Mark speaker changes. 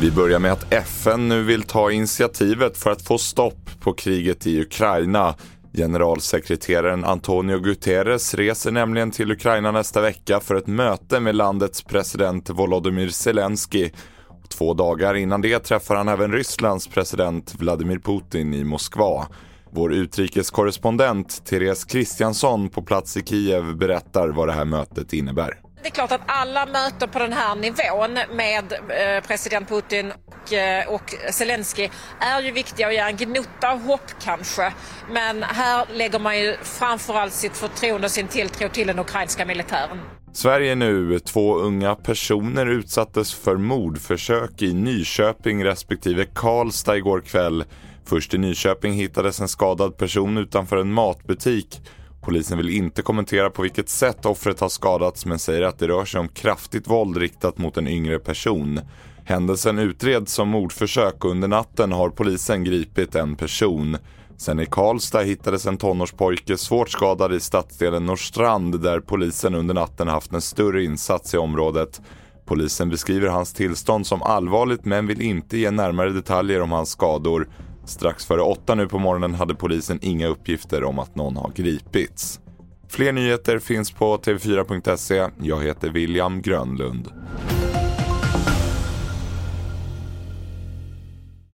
Speaker 1: Vi börjar med att FN nu vill ta initiativet för att få stopp på kriget i Ukraina. Generalsekreteraren Antonio Guterres reser nämligen till Ukraina nästa vecka för ett möte med landets president Volodymyr Zelensky. Två dagar innan det träffar han även Rysslands president Vladimir Putin i Moskva. Vår utrikeskorrespondent Therese Kristiansson på plats i Kiev berättar vad det här mötet innebär.
Speaker 2: Det är klart att alla möten på den här nivån med eh, president Putin Eh, och Zelensky är ju viktiga och ger en gnutta hopp kanske. Men här lägger man ju framförallt sitt förtroende och sin tilltro till den ukrainska militären.
Speaker 1: Sverige nu. Två unga personer utsattes för mordförsök i Nyköping respektive Karlstad igår kväll. Först i Nyköping hittades en skadad person utanför en matbutik. Polisen vill inte kommentera på vilket sätt offret har skadats men säger att det rör sig om kraftigt våld riktat mot en yngre person. Händelsen utreds som mordförsök och under natten har polisen gripit en person. Sen i Karlstad hittades en tonårspojke svårt skadad i stadsdelen Norrstrand där polisen under natten haft en större insats i området. Polisen beskriver hans tillstånd som allvarligt men vill inte ge närmare detaljer om hans skador. Strax före åtta nu på morgonen hade polisen inga uppgifter om att någon har gripits. Fler nyheter finns på tv4.se. Jag heter William Grönlund.